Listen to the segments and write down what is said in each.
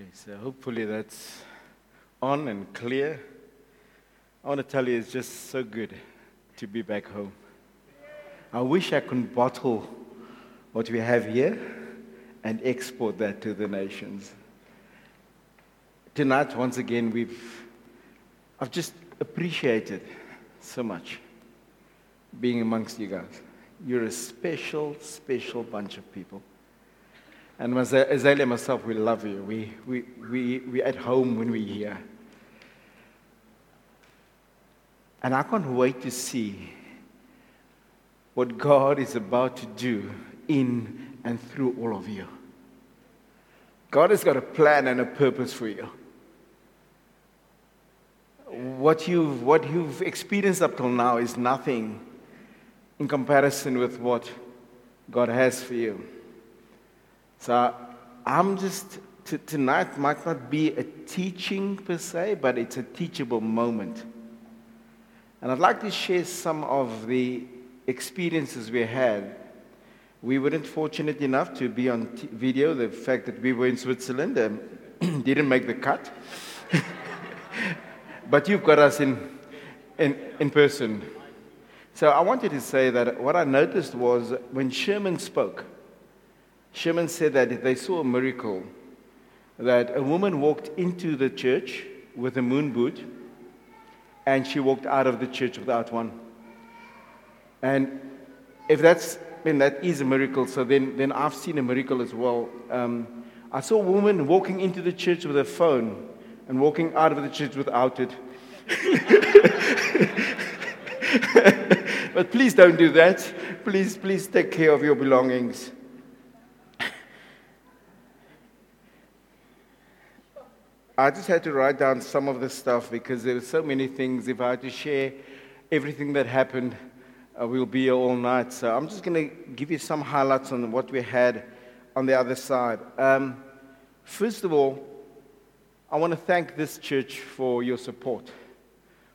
Okay, so hopefully that's on and clear. I want to tell you, it's just so good to be back home. I wish I could bottle what we have here and export that to the nations. Tonight, once again, we've, I've just appreciated so much being amongst you guys. You're a special, special bunch of people. And Azalea and myself, we love you. We, we, we, we're at home when we're here. And I can't wait to see what God is about to do in and through all of you. God has got a plan and a purpose for you. What you've, what you've experienced up till now is nothing in comparison with what God has for you. So I'm just, t- tonight might not be a teaching per se, but it's a teachable moment. And I'd like to share some of the experiences we had. We weren't fortunate enough to be on t- video. The fact that we were in Switzerland um, didn't make the cut. but you've got us in, in, in person. So I wanted to say that what I noticed was when Sherman spoke, Sherman said that they saw a miracle that a woman walked into the church with a moon boot and she walked out of the church without one. And if that's, then that is a miracle, so then, then I've seen a miracle as well. Um, I saw a woman walking into the church with a phone and walking out of the church without it. but please don't do that. Please, please take care of your belongings. I just had to write down some of the stuff because there were so many things. If I had to share everything that happened, uh, we'll be here all night. So I'm just going to give you some highlights on what we had on the other side. Um, first of all, I want to thank this church for your support.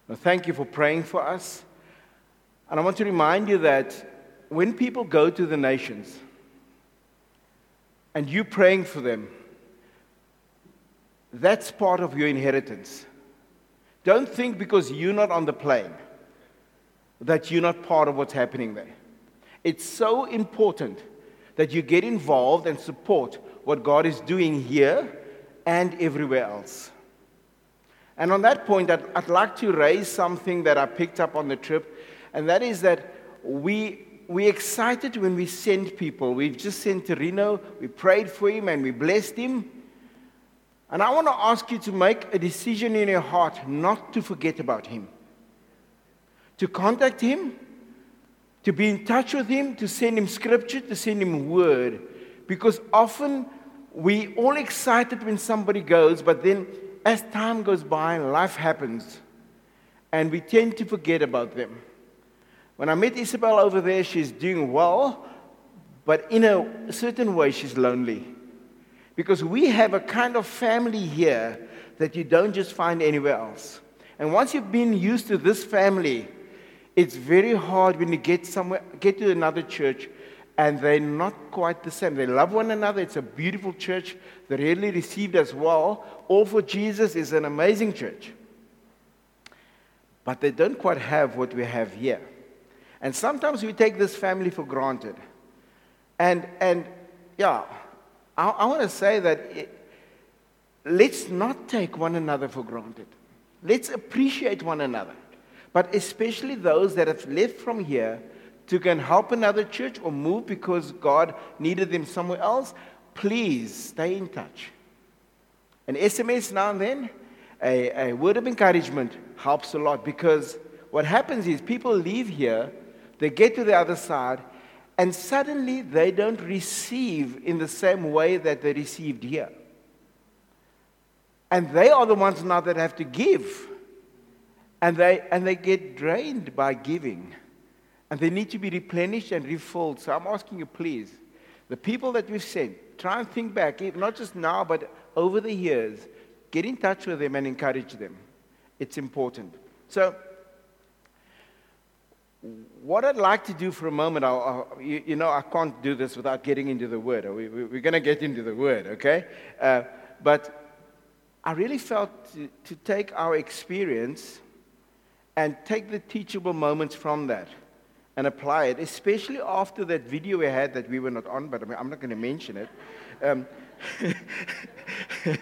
thank you for praying for us. And I want to remind you that when people go to the nations and you praying for them, that's part of your inheritance. Don't think because you're not on the plane that you're not part of what's happening there. It's so important that you get involved and support what God is doing here and everywhere else. And on that point, I'd, I'd like to raise something that I picked up on the trip, and that is that we, we're excited when we send people. We've just sent Reno, we prayed for him, and we blessed him. And I want to ask you to make a decision in your heart not to forget about him, to contact him, to be in touch with him, to send him scripture, to send him word. Because often we all excited when somebody goes, but then as time goes by, life happens, and we tend to forget about them. When I met Isabel over there, she's doing well, but in a certain way, she's lonely. Because we have a kind of family here that you don't just find anywhere else. And once you've been used to this family, it's very hard when you get somewhere, get to another church, and they're not quite the same. They love one another. It's a beautiful church. They're really received as well. All for Jesus is an amazing church. But they don't quite have what we have here. And sometimes we take this family for granted. And, and yeah, I, I want to say that it, let's not take one another for granted. Let's appreciate one another. But especially those that have left from here to go and help another church or move because God needed them somewhere else, please stay in touch. An SMS now and then, a, a word of encouragement helps a lot because what happens is people leave here, they get to the other side, and suddenly they don't receive in the same way that they received here. And they are the ones now that have to give. And they, and they get drained by giving. And they need to be replenished and refilled. So I'm asking you, please, the people that we've sent, try and think back, not just now, but over the years. Get in touch with them and encourage them. It's important. So, what I'd like to do for a moment, I'll, I'll, you, you, know, I can't do this without getting into the Word. We, are we, going to get into the Word, okay? Uh, but I really felt to, to take our experience and take the teachable moments from that and apply it, especially after that video we had that we were not on, but I'm not going to mention it. Um,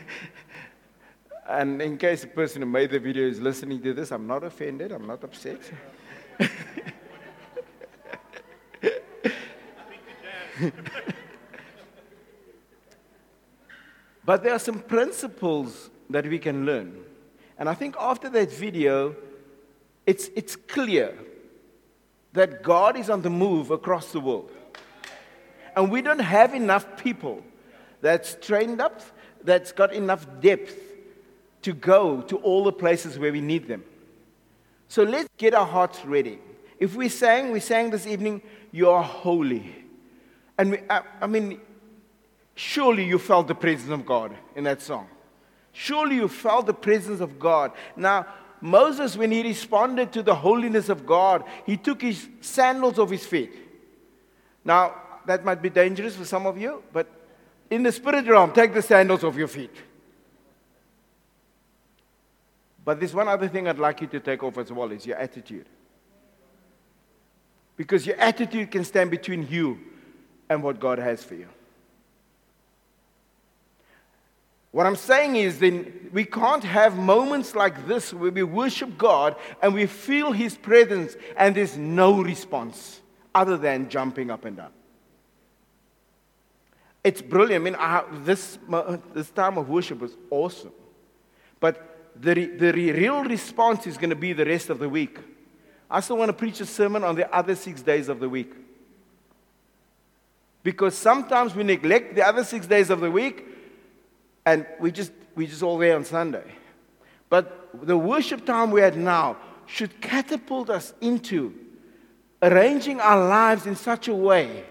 and in case the person who made the video is listening to this, I'm not offended, I'm not upset. but there are some principles that we can learn. And I think after that video, it's, it's clear that God is on the move across the world. And we don't have enough people that's trained up, that's got enough depth to go to all the places where we need them. So let's get our hearts ready. If we sang, we sang this evening, You are holy. And we, I, I mean, surely you felt the presence of God in that song. Surely you felt the presence of God. Now, Moses, when he responded to the holiness of God, he took his sandals off his feet. Now, that might be dangerous for some of you, but in the spirit realm, take the sandals off your feet. But there's one other thing I'd like you to take off as well is your attitude. Because your attitude can stand between you and what God has for you. What I'm saying is, then we can't have moments like this where we worship God and we feel His presence and there's no response other than jumping up and down. It's brilliant. I mean, I, this, this time of worship was awesome. But the, the real response is going to be the rest of the week. I still want to preach a sermon on the other six days of the week. Because sometimes we neglect the other six days of the week and we just we just all there on Sunday. But the worship time we had now should catapult us into arranging our lives in such a way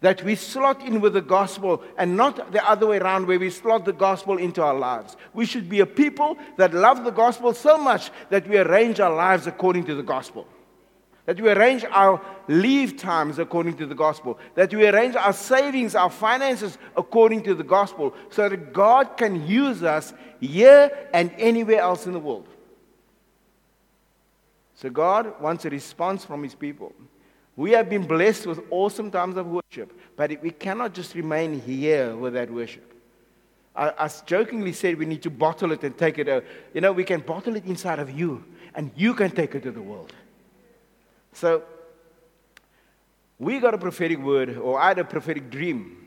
that we slot in with the gospel and not the other way around where we slot the gospel into our lives. We should be a people that love the gospel so much that we arrange our lives according to the gospel. That we arrange our leave times according to the gospel. That we arrange our savings, our finances according to the gospel. So that God can use us here and anywhere else in the world. So God wants a response from His people. We have been blessed with awesome times of worship, but we cannot just remain here with that worship. I, I jokingly said we need to bottle it and take it out. You know, we can bottle it inside of you, and you can take it to the world. So, we got a prophetic word, or I had a prophetic dream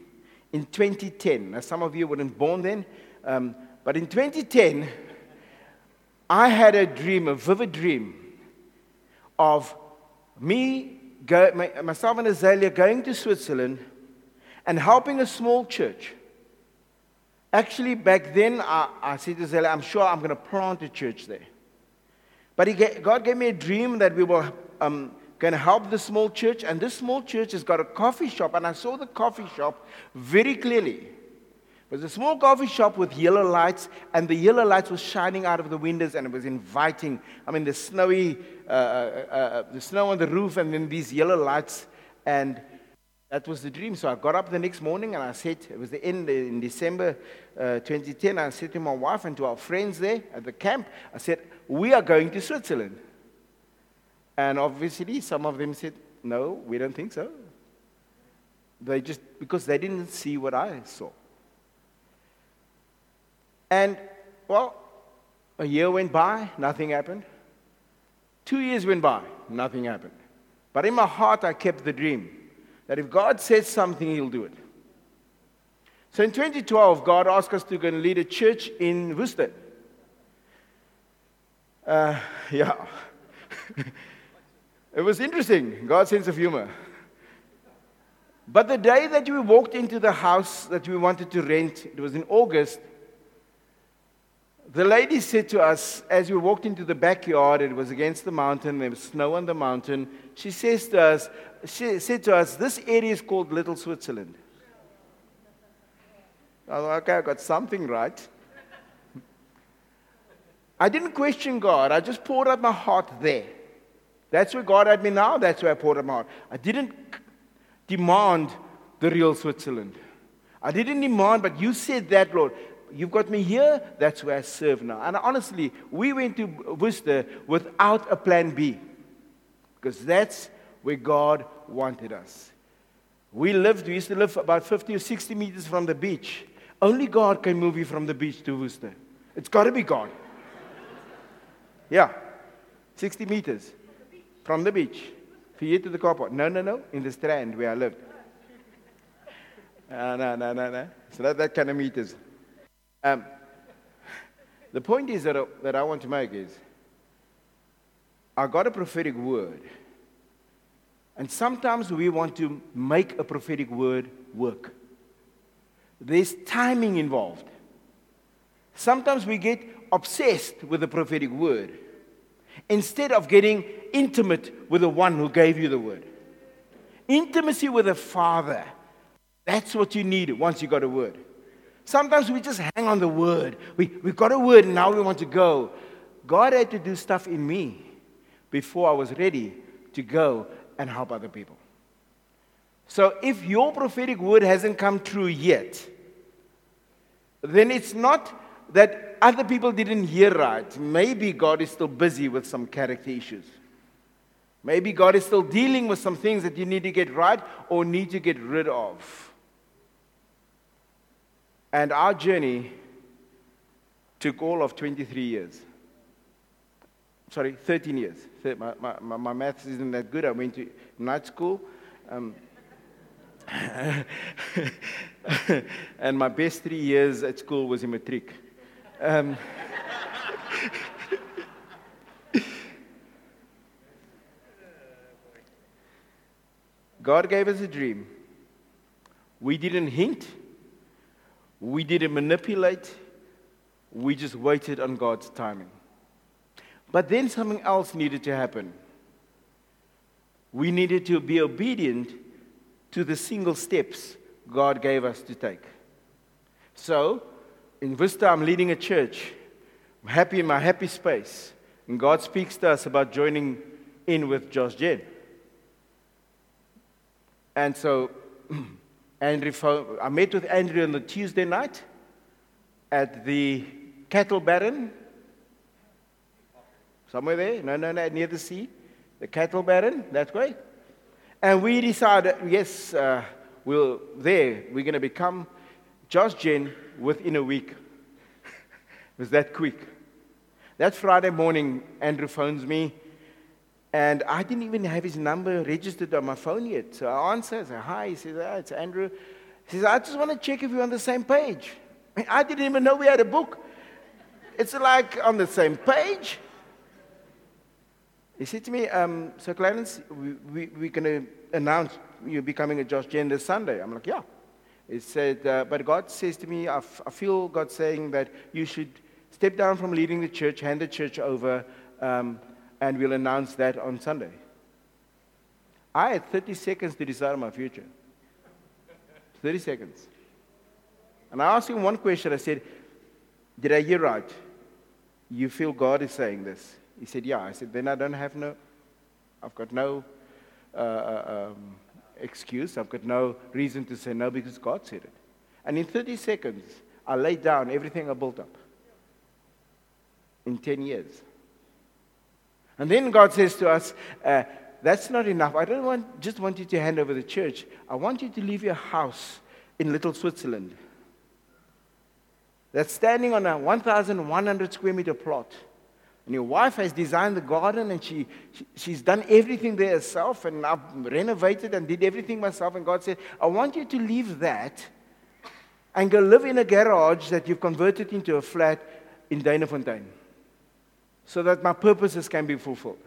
in 2010. Now, some of you weren't born then, um, but in 2010, I had a dream, a vivid dream, of me, go, my, myself and Azalea going to Switzerland and helping a small church. Actually, back then, I, I said to Azalea, I'm sure I'm going to plant a church there. But God gave me a dream that we were um, to help the small church, and this small church has got a coffee shop, and I saw the coffee shop very clearly. It was a small coffee shop with yellow lights, and the yellow lights were shining out of the windows, and it was inviting. I mean, the snowy, uh, uh, uh, the snow on the roof, and then these yellow lights, and that was the dream. So I got up the next morning, and I said, it was the end in December uh, 2010. I said to my wife and to our friends there at the camp, I said, we are going to Switzerland. And obviously, some of them said, No, we don't think so. They just, because they didn't see what I saw. And, well, a year went by, nothing happened. Two years went by, nothing happened. But in my heart, I kept the dream that if God says something, He'll do it. So in 2012, God asked us to go and lead a church in Worcester. Uh, yeah. It was interesting, God's sense of humor. But the day that we walked into the house that we wanted to rent, it was in August, the lady said to us, as we walked into the backyard, it was against the mountain, there was snow on the mountain. She says to us, she said to us, this area is called Little Switzerland. I thought, okay, I got something right. I didn't question God, I just poured out my heart there. That's where God had me now. That's where I poured him out. I didn't demand the real Switzerland. I didn't demand, but you said that, Lord. you've got me here, that's where I serve now. And honestly, we went to Worcester without a plan B because that's where God wanted us. We lived, we used to live about 50 or 60 meters from the beach. Only God can move you from the beach to Worcester. It's got to be God. Yeah, 60 meters from the beach. Here to the car park. No, no, no, in the strand where I lived. Uh, no, no, no, no. So that, that kind of meters. Um, the point is that, uh, that I want to make is I got a prophetic word. And sometimes we want to make a prophetic word work. There's timing involved. Sometimes we get obsessed with the prophetic word instead of getting intimate with the one who gave you the word. Intimacy with the Father. That's what you need once you got a word. Sometimes we just hang on the word. We, we got a word and now we want to go. God had to do stuff in me before I was ready to go and help other people. So if your prophetic word hasn't come true yet, then it's not that other people didn't hear right. Maybe God is still busy with some character issues. Maybe God is still dealing with some things that you need to get right or need to get rid of. And our journey took all of 23 years. Sorry, 13 years. My, my, my isn't that good. I went to night school. Um, and my best three years at school was in matric. Um, God gave us a dream. We didn't hint. We didn't manipulate. We just waited on God's timing. But then something else needed to happen. We needed to be obedient to the single steps God gave us to take. So, in Vista, I'm leading a church. I'm happy in my happy space. And God speaks to us about joining in with Josh Gen. And so, Andrew, I met with Andrew on the Tuesday night at the cattle baron. Somewhere there? No, no, no, near the sea. The cattle baron, that way. And we decided, yes, uh, we'll, there, we're going to become Josh Gen within a week. it was that quick. That Friday morning, Andrew phones me, and I didn't even have his number registered on my phone yet. So I answer, I say, hi. He says, ah, it's Andrew. He says, I just want to check if you're on the same page. I didn't even know we had a book. It's like on the same page. He said to me, um, So Clarence, we, we, we're going to announce you're becoming a Josh Gen this Sunday. I'm like, Yeah. He said, uh, But God says to me, I, f- I feel God saying that you should step down from leading the church, hand the church over, um, and we'll announce that on Sunday. I had 30 seconds to decide my future. 30 seconds. And I asked him one question. I said, Did I hear right? You feel God is saying this? He said, Yeah. I said, Then I don't have no, I've got no uh, uh, um, excuse. I've got no reason to say no because God said it. And in 30 seconds, I laid down everything I built up in 10 years. And then God says to us, uh, That's not enough. I don't want, just want you to hand over the church. I want you to leave your house in Little Switzerland that's standing on a 1,100 square meter plot and your wife has designed the garden and she, she, she's done everything there herself. And I've renovated and did everything myself. And God said, I want you to leave that and go live in a garage that you've converted into a flat in Danafontein so that my purposes can be fulfilled.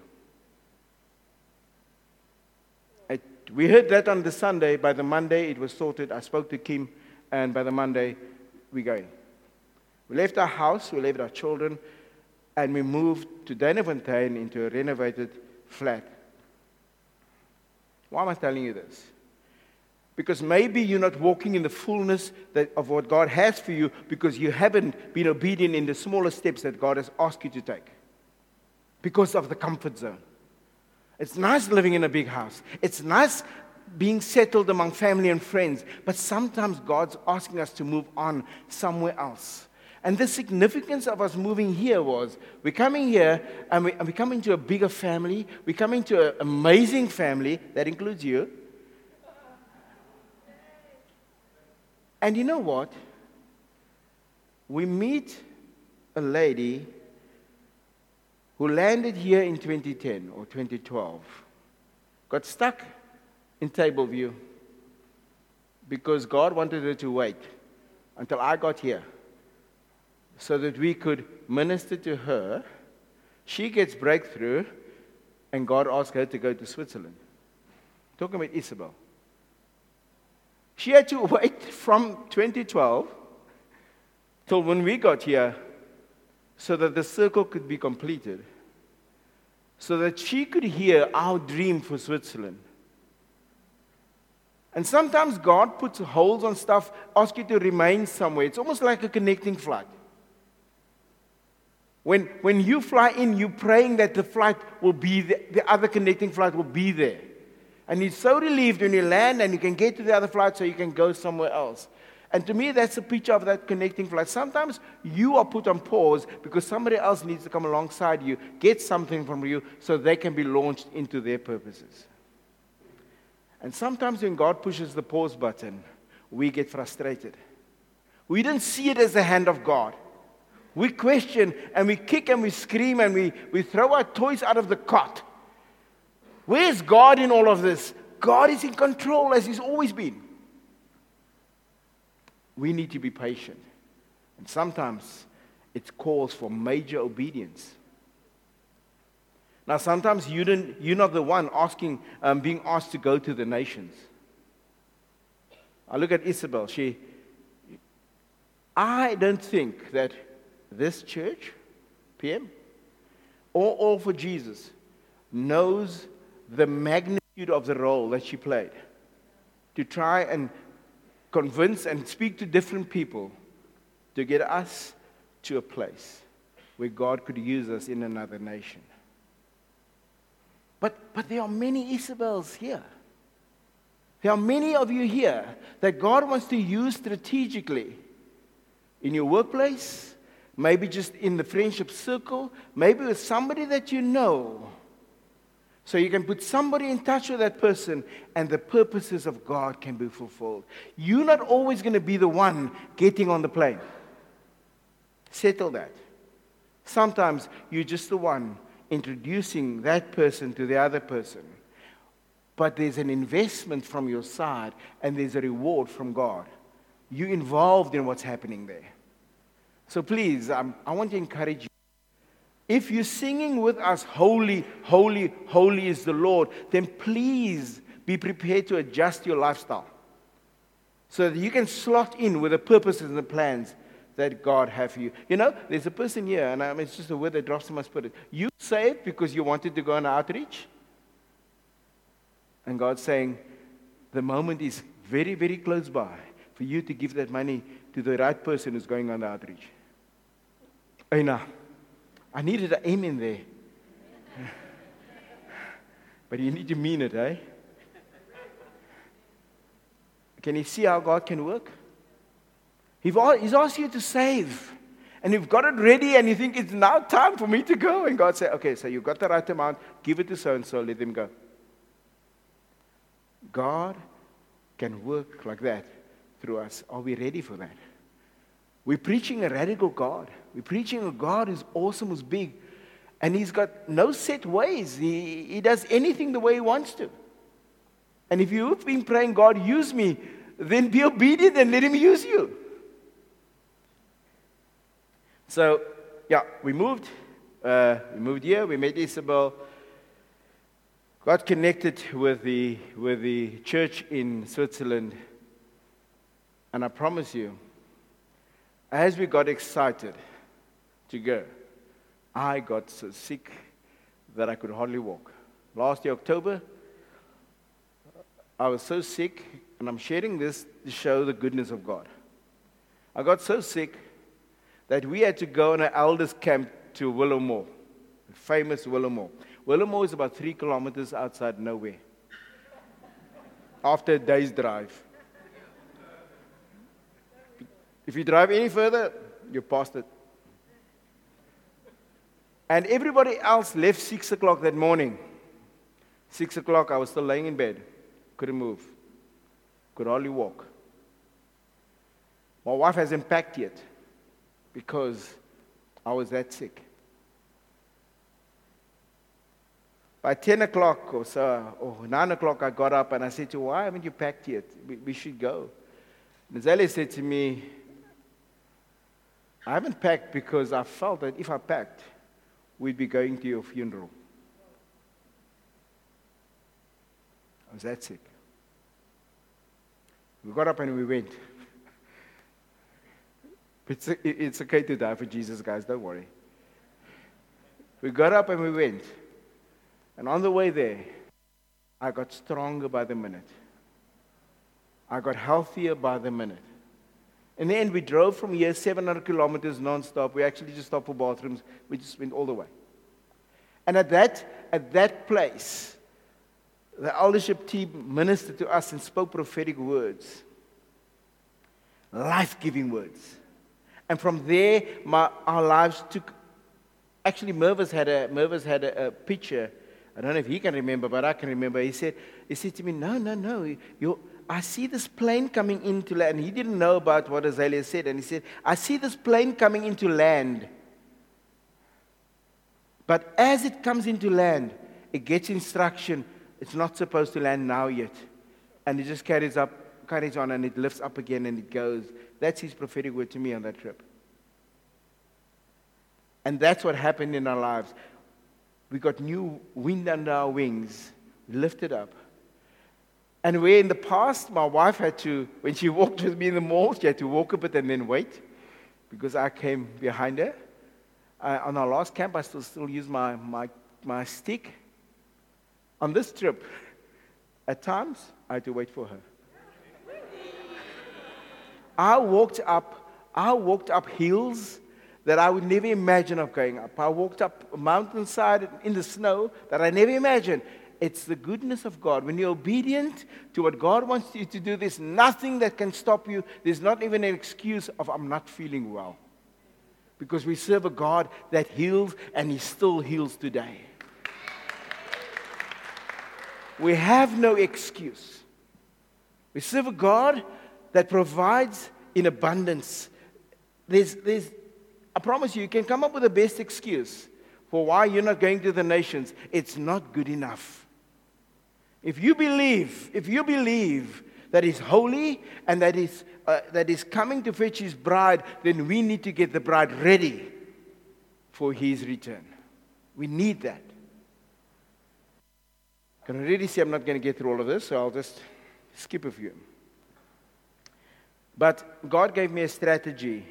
We heard that on the Sunday. By the Monday, it was sorted. I spoke to Kim, and by the Monday, we're going. We left our house, we left our children, and we moved to Danafontein into a renovated flat. Why am I telling you this? Because maybe you're not walking in the fullness that, of what God has for you because you haven't been obedient in the smaller steps that God has asked you to take because of the comfort zone. It's nice living in a big house. It's nice being settled among family and friends. But sometimes God's asking us to move on somewhere else And the significance of us moving here was we're coming here and, we, we're coming to a bigger family. We're coming to an amazing family that includes you. And you know what? We meet a lady who landed here in 2010 or 2012, got stuck in Tableview because God wanted her to wait until I got here so that we could minister to her. She gets breakthrough, and God asks her to go to Switzerland. Talking about Isabel. She had to wait from 2012 till when we got here so that the circle could be completed, so that she could hear our dream for Switzerland. And sometimes God puts holes on stuff, asks you to remain somewhere. It's almost like a connecting flight. When, when you fly in, you're praying that the flight will be there, the other connecting flight will be there. And you're so relieved when you land and you can get to the other flight so you can go somewhere else. And to me, that's a picture of that connecting flight. Sometimes you are put on pause because somebody else needs to come alongside you, get something from you, so they can be launched into their purposes. And sometimes when God pushes the pause button, we get frustrated. We didn't see it as the hand of God. We question and we kick and we scream and we, we throw our toys out of the cot. Where's God in all of this? God is in control as He's always been we need to be patient. And sometimes it calls for major obedience. Now, sometimes you didn't, you're not the one asking, um, being asked to go to the nations. I look at Isabel. She, I don't think that this church, PM, or All for Jesus, knows the magnitude of the role that she played to try and convince and speak to different people to get us to a place where God could use us in another nation. But, but there are many Isabels here. There are many of you here that God wants to use strategically in your workplace, maybe just in the friendship circle, maybe with somebody that you know so you can put somebody in touch with that person and the purposes of God can be fulfilled. You're not always going to be the one getting on the plane. Settle that. Sometimes you're just the one introducing that person to the other person. But there's an investment from your side and there's a reward from God. You're involved in what's happening there. So please, um, I want to encourage you. If you're singing with us, Holy, Holy, Holy is the Lord, then please be prepared to adjust your lifestyle so that you can slot in with the purposes and the plans that God have for you. You know, there's a person here, and I mean, it's just a word that drops in my spirit. You saved because you wanted to go on outreach, and God's saying, the moment is very, very close by for you to give that money to the right person who's going on the outreach. Aina. I needed an amen there. but you need to mean it, eh? Can you see how God can work? He's asked you to save. And you've got it ready and you think it's now time for me to go. And God said, okay, so you've got the right amount. Give it to so and so. Let them go. God can work like that through us. Are we ready for that? We're preaching a radical God. We're preaching a God who's awesome, who's big. And he's got no set ways. He, he does anything the way he wants to. And if you've been praying, God, use me, then be obedient and let him use you. So, yeah, we moved. Uh, we moved here. We met Isabel. Got connected with the, with the church in Switzerland. And I promise you, as we got excited to go, I got so sick that I could hardly walk. Last year, October, I was so sick, and I'm sharing this to show the goodness of God. I got so sick that we had to go on an elders camp to Willowmore, famous Willowmore. Willowmore is about three kilometers outside nowhere. After a day's drive. If you drive any further, you're past it. And everybody else left 6 o'clock that morning. 6 o'clock, I was still laying in bed. Couldn't move. Could hardly walk. My wife hasn't packed yet because I was that sick. By 10 o'clock or so, or 9 o'clock, I got up and I said to her, Why haven't you packed yet? We, we should go. Nazali said to me, I haven't packed because I felt that if I packed, we'd be going to your funeral. Oh, I was that sick. We got up and we went. It's, it's okay to die for Jesus, guys, don't worry. We got up and we went. And on the way there, I got stronger by the minute. I got healthier by the minute. In the end, we drove from here 700 kilometers nonstop. We actually just stopped for bathrooms. We just went all the way. And at that, at that place, the eldership team ministered to us and spoke prophetic words, life giving words. And from there, my, our lives took. Actually, Mervis had a, Mervis had a, a picture I don't know if he can remember, but I can remember. He said, he said to me, No, no, no. you I see this plane coming into land. He didn't know about what Azalea said. And he said, I see this plane coming into land. But as it comes into land, it gets instruction. It's not supposed to land now yet. And it just carries up, carries on, and it lifts up again and it goes. That's his prophetic word to me on that trip. And that's what happened in our lives. We got new wind under our wings. Lifted up. And where in the past, my wife had to, when she walked with me in the mall, she had to walk a bit and then wait because I came behind her. Uh, on our last camp, I still, still use my, my, my stick. On this trip, at times, I had to wait for her. I walked up, I walked up hills that I would never imagine of going up. I walked up a mountainside in the snow that I never imagined. It's the goodness of God. When you're obedient to what God wants you to do, there's nothing that can stop you. There's not even an excuse of, I'm not feeling well. Because we serve a God that heals and He still heals today. We have no excuse. We serve a God that provides in abundance. There's, there's, I promise you, you can come up with the best excuse for why you're not going to the nations. It's not good enough. If you believe, if you believe that He's holy and that He's, uh, that He's coming to fetch His bride, then we need to get the bride ready for His return. We need that. I can already see I'm not going to get through all of this, so I'll just skip a few. But God gave me a strategy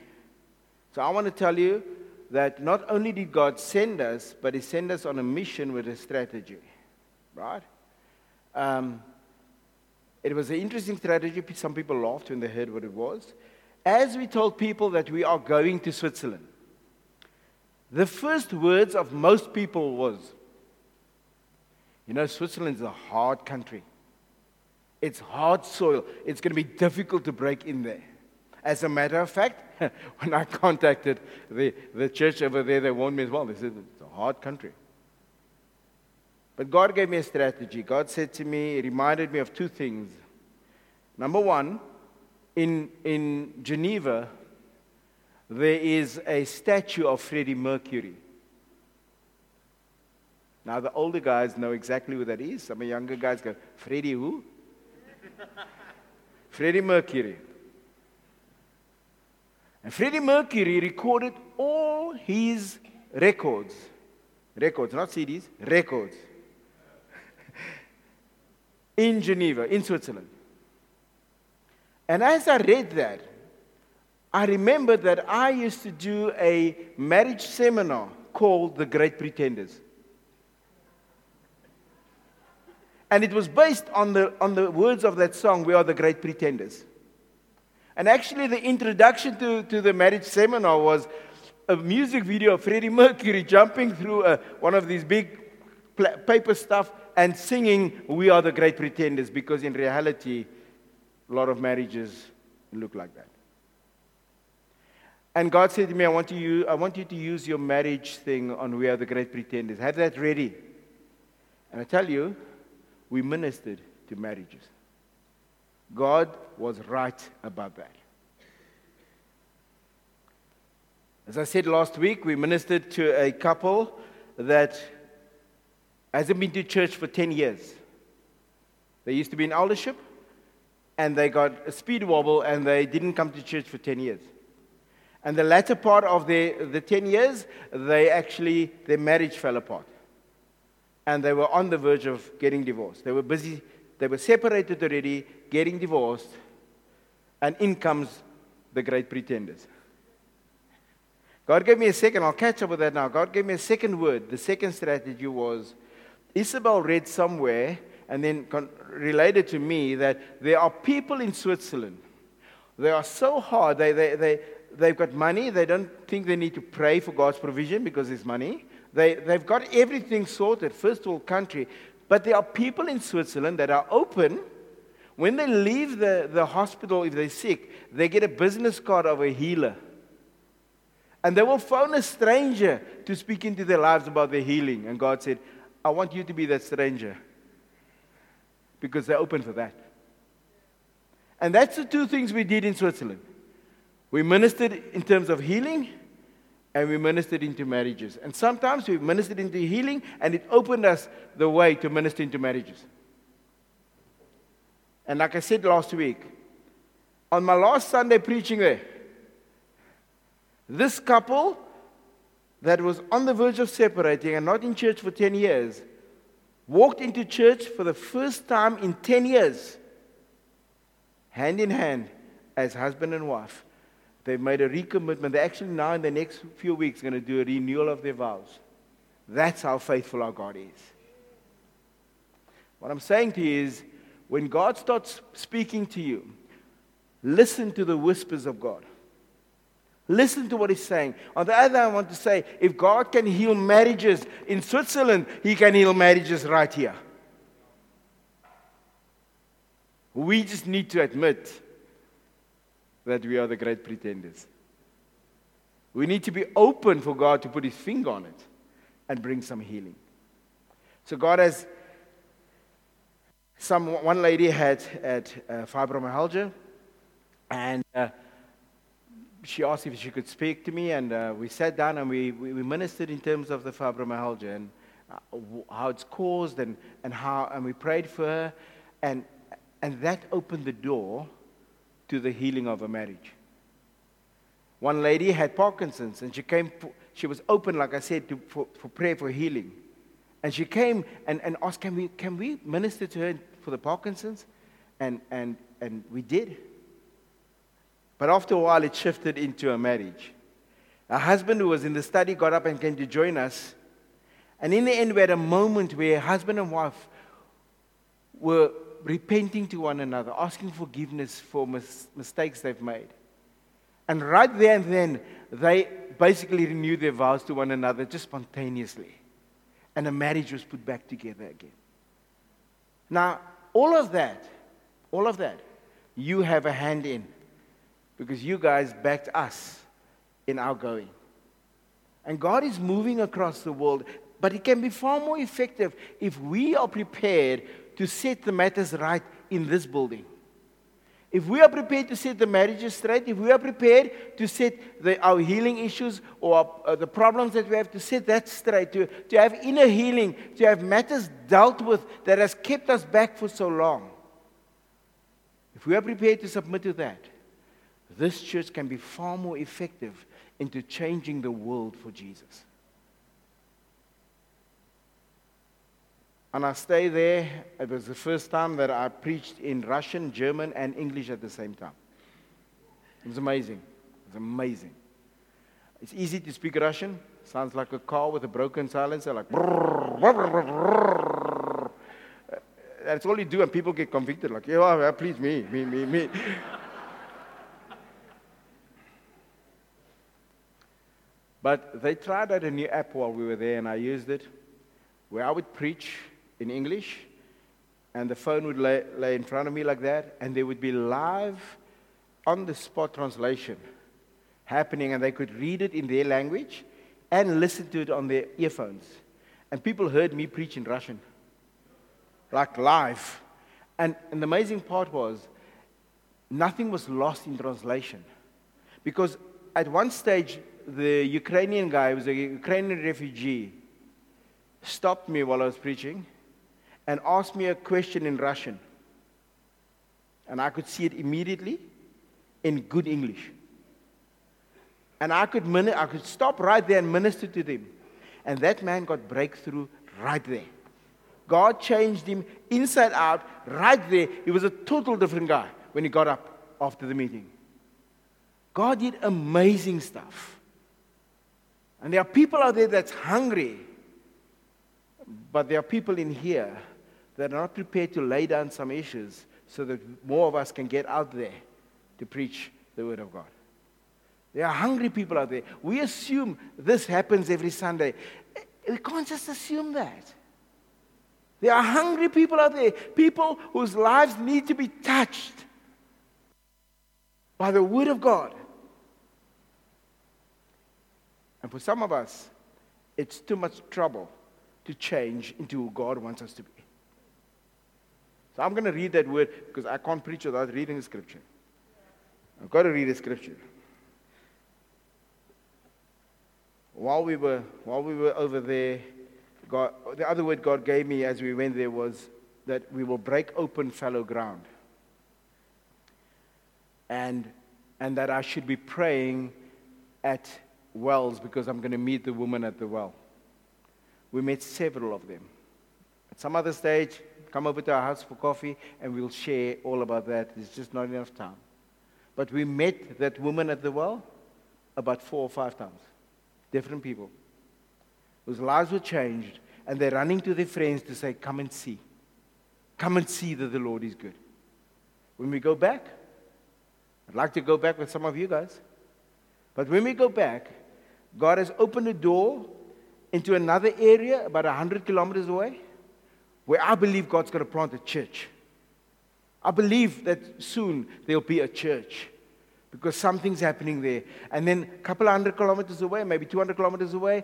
so I want to tell you that not only did God send us, but He sent us on a mission with a strategy. Right? Um, it was an interesting strategy. Some people laughed when they heard what it was. As we told people that we are going to Switzerland, the first words of most people was, you know, Switzerland is a hard country. It's hard soil. It's going to be difficult to break in there. As a matter of fact, when I contacted the, the church over there, they warned me as well. They said, it's a hard country. But God gave me a strategy. God said to me, reminded me of two things. Number one, in, in Geneva, there is a statue of Freddie Mercury. Now, the older guys know exactly who that is. Some of the younger guys go, Freddie who? Freddie Mercury. And Freddie Mercury recorded all his records. Records, not CDs, records. In Geneva, in Switzerland. And as I read that, I remembered that I used to do a marriage seminar called The Great Pretenders. And it was based on the, on the words of that song, We Are the Great Pretenders. And actually, the introduction to, to the marriage seminar was a music video of Freddie Mercury jumping through a, one of these big paper stuff and singing, We are the great pretenders, because in reality, a lot of marriages look like that. And God said to me, I want, you, I want you to use your marriage thing on We Are the Great Pretenders. Have that ready. And I tell you, we ministered to marriages. God was right about that. As I said last week, we ministered to a couple that hasn't been to church for 10 years. They used to be in eldership, and they got a speed wobble, and they didn't come to church for 10 years. And the latter part of their, the 10 years, they actually, their marriage fell apart. And they were on the verge of getting divorced. They were busy, they were separated already, getting divorced, and in comes the great pretenders. God gave me a second, I'll catch up with that now. God gave me a second word. The second strategy was Isabel read somewhere and then con- related to me that there are people in Switzerland. They are so hard. They, they, they, they've got money. They don't think they need to pray for God's provision because there's money. They, they've got everything sorted, first world country. But there are people in Switzerland that are open. When they leave the, the hospital, if they're sick, they get a business card of a healer. And they will phone a stranger to speak into their lives about their healing. And God said, I want you to be that stranger. Because they're open for that. And that's the two things we did in Switzerland. We ministered in terms of healing, and we ministered into marriages. And sometimes we ministered into healing, and it opened us the way to minister into marriages. And like I said last week, on my last Sunday preaching there, this couple that was on the verge of separating and not in church for 10 years walked into church for the first time in 10 years, hand in hand, as husband and wife. They've made a recommitment. They're actually now, in the next few weeks, going to do a renewal of their vows. That's how faithful our God is. What I'm saying to you is when God starts speaking to you, listen to the whispers of God. Listen to what he's saying. On the other hand, I want to say if God can heal marriages in Switzerland, he can heal marriages right here. We just need to admit that we are the great pretenders. We need to be open for God to put his finger on it and bring some healing. So God has some one lady had had uh, fibromyalgia and uh, she asked if she could speak to me, and uh, we sat down and we, we, we, ministered in terms of the fibromyalgia and uh, how it's caused, and, and how, and we prayed for her, and, and that opened the door to the healing of a marriage. One lady had Parkinson's, and she came, she was open, like I said, to, for, for prayer for healing. And she came and, and asked, can we, can we minister to her for the Parkinson's? And, and, and we did. But after a while, it shifted into a marriage. A husband who was in the study got up and came to join us. And in the end, we had a moment where husband and wife were repenting to one another, asking forgiveness for mis- mistakes they've made. And right there and then, they basically renewed their vows to one another just spontaneously. And a marriage was put back together again. Now, all of that, all of that, you have a hand in because you guys backed us in our going. And God is moving across the world, but it can be far more effective if we are prepared to set the matters right in this building. If we are prepared to set the marriages straight, if we are prepared to set the, our healing issues or uh, the problems that we have to set that straight, to, to have inner healing, to have matters dealt with that has kept us back for so long, if we are prepared to submit to that, this church can be far more effective into changing the world for Jesus. And I stayed there. It was the first time that I preached in Russian, German, and English at the same time. It was amazing. It was amazing. It's easy to speak Russian. Sounds like a car with a broken silencer, like. That's all you do, and people get convicted, like, yeah, please, me, me, me, me. But they tried out a new app while we were there, and I used it, where I would preach in English, and the phone would lay, lay in front of me like that, and there would be live, on the spot translation happening and they could read it in their language and listen to it on their earphones. And people heard me preach in Russian, like live. And, and the amazing part was, nothing was lost in translation. Because at one stage, the Ukrainian guy, who was a Ukrainian refugee, stopped me while I was preaching and asked me a question in Russian. And I could see it immediately in good English. And I could, min- I could stop right there and minister to them. And that man got breakthrough right there. God changed him inside out right there. He was a total different guy when he got up after the meeting. God did amazing stuff. And there are people out there that's hungry. But there are people in here that are not prepared to lay down some issues so that more of us can get out there to preach the Word of God. There are hungry people out there. We assume this happens every Sunday. We can't just assume that. There are hungry people out there, people whose lives need to be touched by the Word of God. And for some of us, it's too much trouble to change into who God wants us to be. So I'm going to read that word because I can't preach without reading the scripture. I've got to read the scripture. While we were, while we were over there, God, the other word God gave me as we went there was that we will break open fallow ground. And, and that I should be praying at wells because I'm going to meet the woman at the well. We met several of them. At some other stage, come over to our house for coffee and we'll share all about that. There's just not enough time. But we met that woman at the well about four or five times different people whose lives were changed, and they're running to their friends to say, Come and see. Come and see that the Lord is good. When we go back, I'd like to go back with some of you guys. But when we go back, God has opened a door into another area about 100 kilometers away where I believe God's going to plant a church. I believe that soon there'll be a church because something's happening there. And then a couple of hundred kilometers away, maybe 200 kilometers away,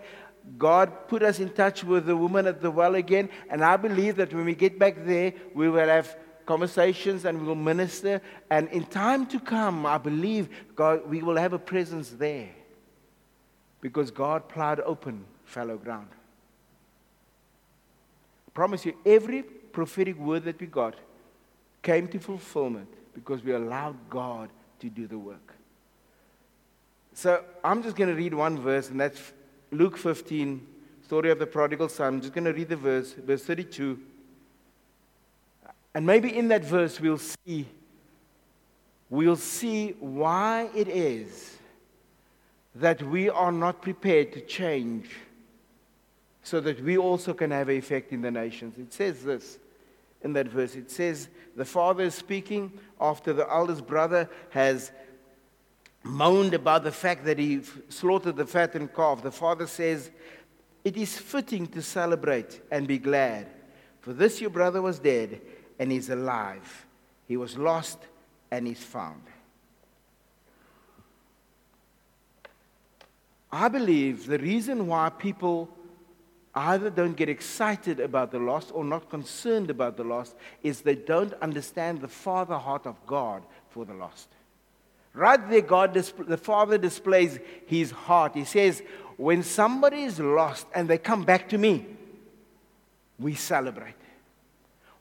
God put us in touch with the woman at the well again. And I believe that when we get back there, we will have conversations and we will minister. And in time to come, I believe God, we will have a presence there because God plowed open fallow ground. I promise you, every prophetic word that we got came to fulfillment because we allowed God to do the work. So I'm just going to read one verse, and that's Luke 15, story of the prodigal son. I'm just going to read the verse, verse 32. And maybe in that verse we'll see we'll see why it is that we are not prepared to change so that we also can have an effect in the nations. It says this in that verse. It says, The father is speaking after the eldest brother has moaned about the fact that he slaughtered the fattened calf. The father says, It is fitting to celebrate and be glad, for this your brother was dead and is alive. He was lost and is found. I believe the reason why people either don't get excited about the lost or not concerned about the lost is they don't understand the father heart of God for the lost. Right there, God, the Father displays his heart. He says, When somebody is lost and they come back to me, we celebrate.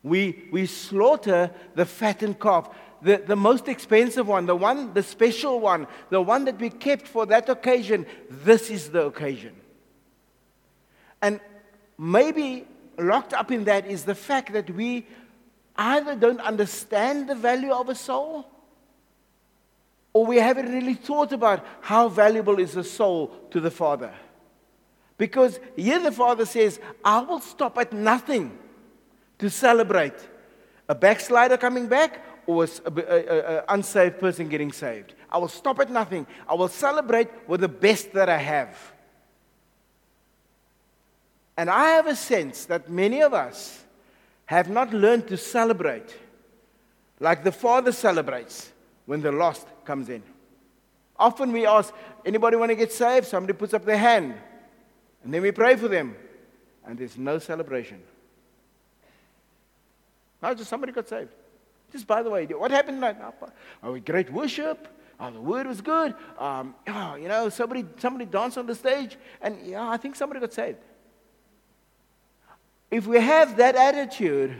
We, we slaughter the fattened calf, the, the most expensive one, the one, the special one, the one that we kept for that occasion. This is the occasion. And maybe locked up in that is the fact that we either don't understand the value of a soul or we haven't really thought about how valuable is a soul to the Father. Because here the Father says, I will stop at nothing to celebrate a backslider coming back or an unsaved person getting saved. I will stop at nothing. I will celebrate with the best that I have. And I have a sense that many of us have not learned to celebrate like the Father celebrates when the lost comes in. Often we ask, anybody want to get saved? Somebody puts up their hand. And then we pray for them. And there's no celebration. No, just somebody got saved. Just by the way, what happened tonight? Oh, great worship. Oh, the word was good. Um, oh, you know, somebody, somebody danced on the stage. And yeah, I think somebody got saved. If we have that attitude,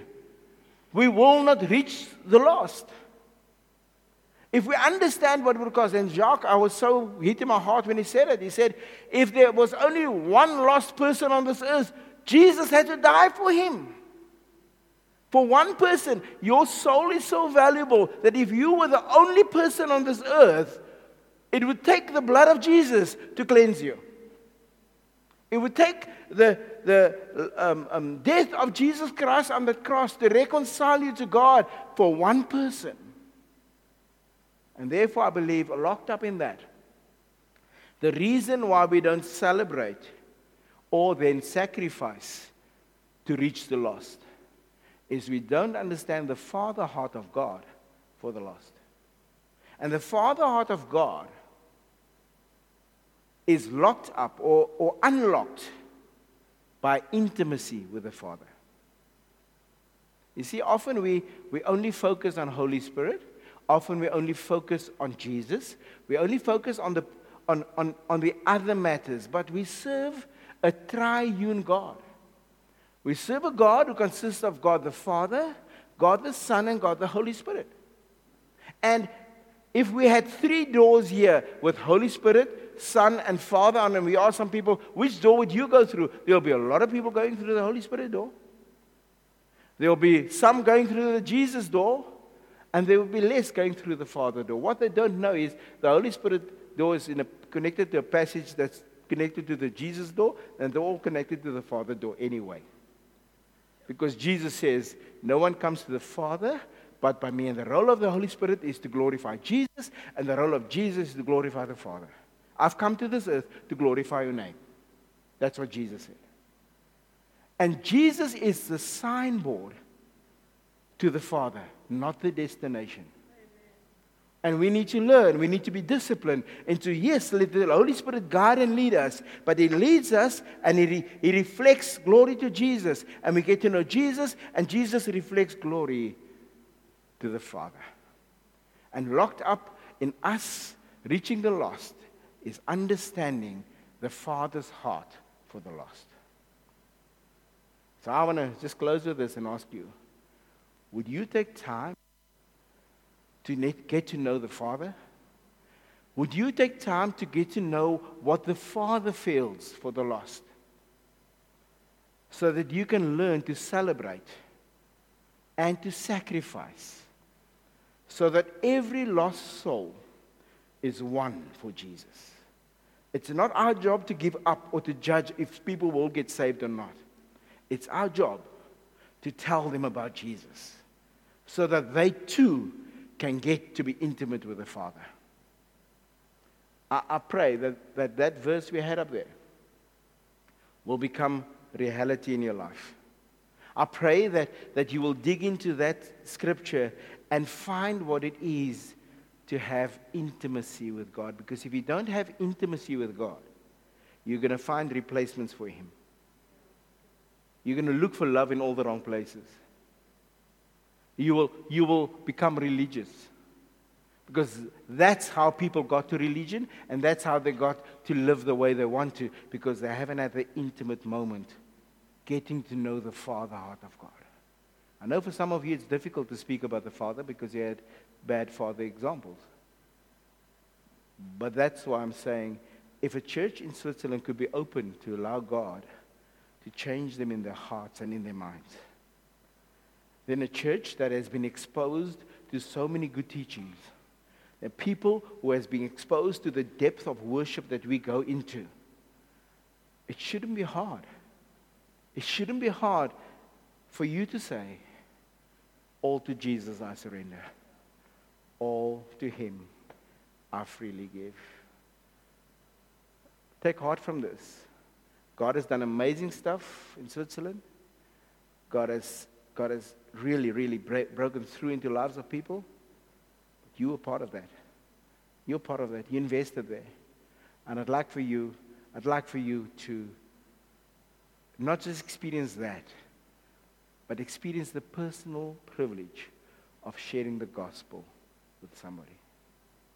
we will not reach the lost. If we understand what would cost, and Jacques, I was so hit in my heart when he said it. He said, if there was only one lost person on this earth, Jesus had to die for him. For one person, your soul is so valuable that if you were the only person on this earth, it would take the blood of Jesus to cleanse you. It would take the, the um, um, death of Jesus Christ on the cross to reconcile you to God for one person. And therefore, I believe, locked up in that, the reason why we don't celebrate or then sacrifice to reach the lost is we don't understand the father heart of God for the lost. And the father heart of God is locked up or, or unlocked by intimacy with the Father. You see, often we, we only focus on Holy Spirit. Often we only focus on Jesus. We only focus on the, on, on, on the other matters. But we serve a triune God. We serve a God who consists of God the Father, God the Son, and God the Holy Spirit. And if we had three doors here with Holy Spirit, Son, and Father and them, we ask some people, which door would you go through? There'll be a lot of people going through the Holy Spirit door. There'll be some going through the Jesus door, and there will be less going through the Father door. What they don't know is the Holy Spirit door is a, connected to a passage that's connected to the Jesus door, and they're all connected to the Father door anyway. Because Jesus says, No one comes to the Father but by me. And the role of the Holy Spirit is to glorify Jesus, and the role of Jesus is to glorify the Father. I've come to this earth to glorify your name. That's what Jesus said. And Jesus is the signboard to the Father, not the destination. And we need to learn, we need to be disciplined And into, yes, let the Holy Spirit guide and lead us, but He leads us and He, he reflects glory to Jesus. And we get to know Jesus, and Jesus reflects glory to the Father. And locked up in us reaching the lost is understanding the Father's heart for the lost. So I want to just close with this and ask you would you take time to get to know the Father? Would you take time to get to know what the Father feels for the lost? So that you can learn to celebrate and to sacrifice. So that every lost soul is won for Jesus. It's not our job to give up or to judge if people will get saved or not. It's our job to tell them about Jesus so that they too can get to be intimate with the Father. I, I pray that, that that verse we had up there will become reality in your life. I pray that, that you will dig into that scripture and find what it is to have intimacy with God. Because if you don't have intimacy with God, you're going to find replacements for Him. You're going to look for love in all the wrong places. You will, you will become religious. Because that's how people got to religion, and that's how they got to live the way they want to, because they haven't had the intimate moment getting to know the Father heart of God. I know for some of you it's difficult to speak about the Father because you had bad Father examples. But that's why I'm saying if a church in Switzerland could be open to allow God to change them in their hearts and in their minds, then a church that has been exposed to so many good teachings, and people who has been exposed to the depth of worship that we go into, it shouldn't be hard. It shouldn't be hard for you to say, All to Jesus I surrender, all to Him I freely give. Take heart from this. God has done amazing stuff in Switzerland. God has, God has really, really break, broken through into lives of people. But you were part of that. You're part of that. You invested there. And I'd like for you, I'd like for you to not just experience that, but experience the personal privilege of sharing the gospel with somebody.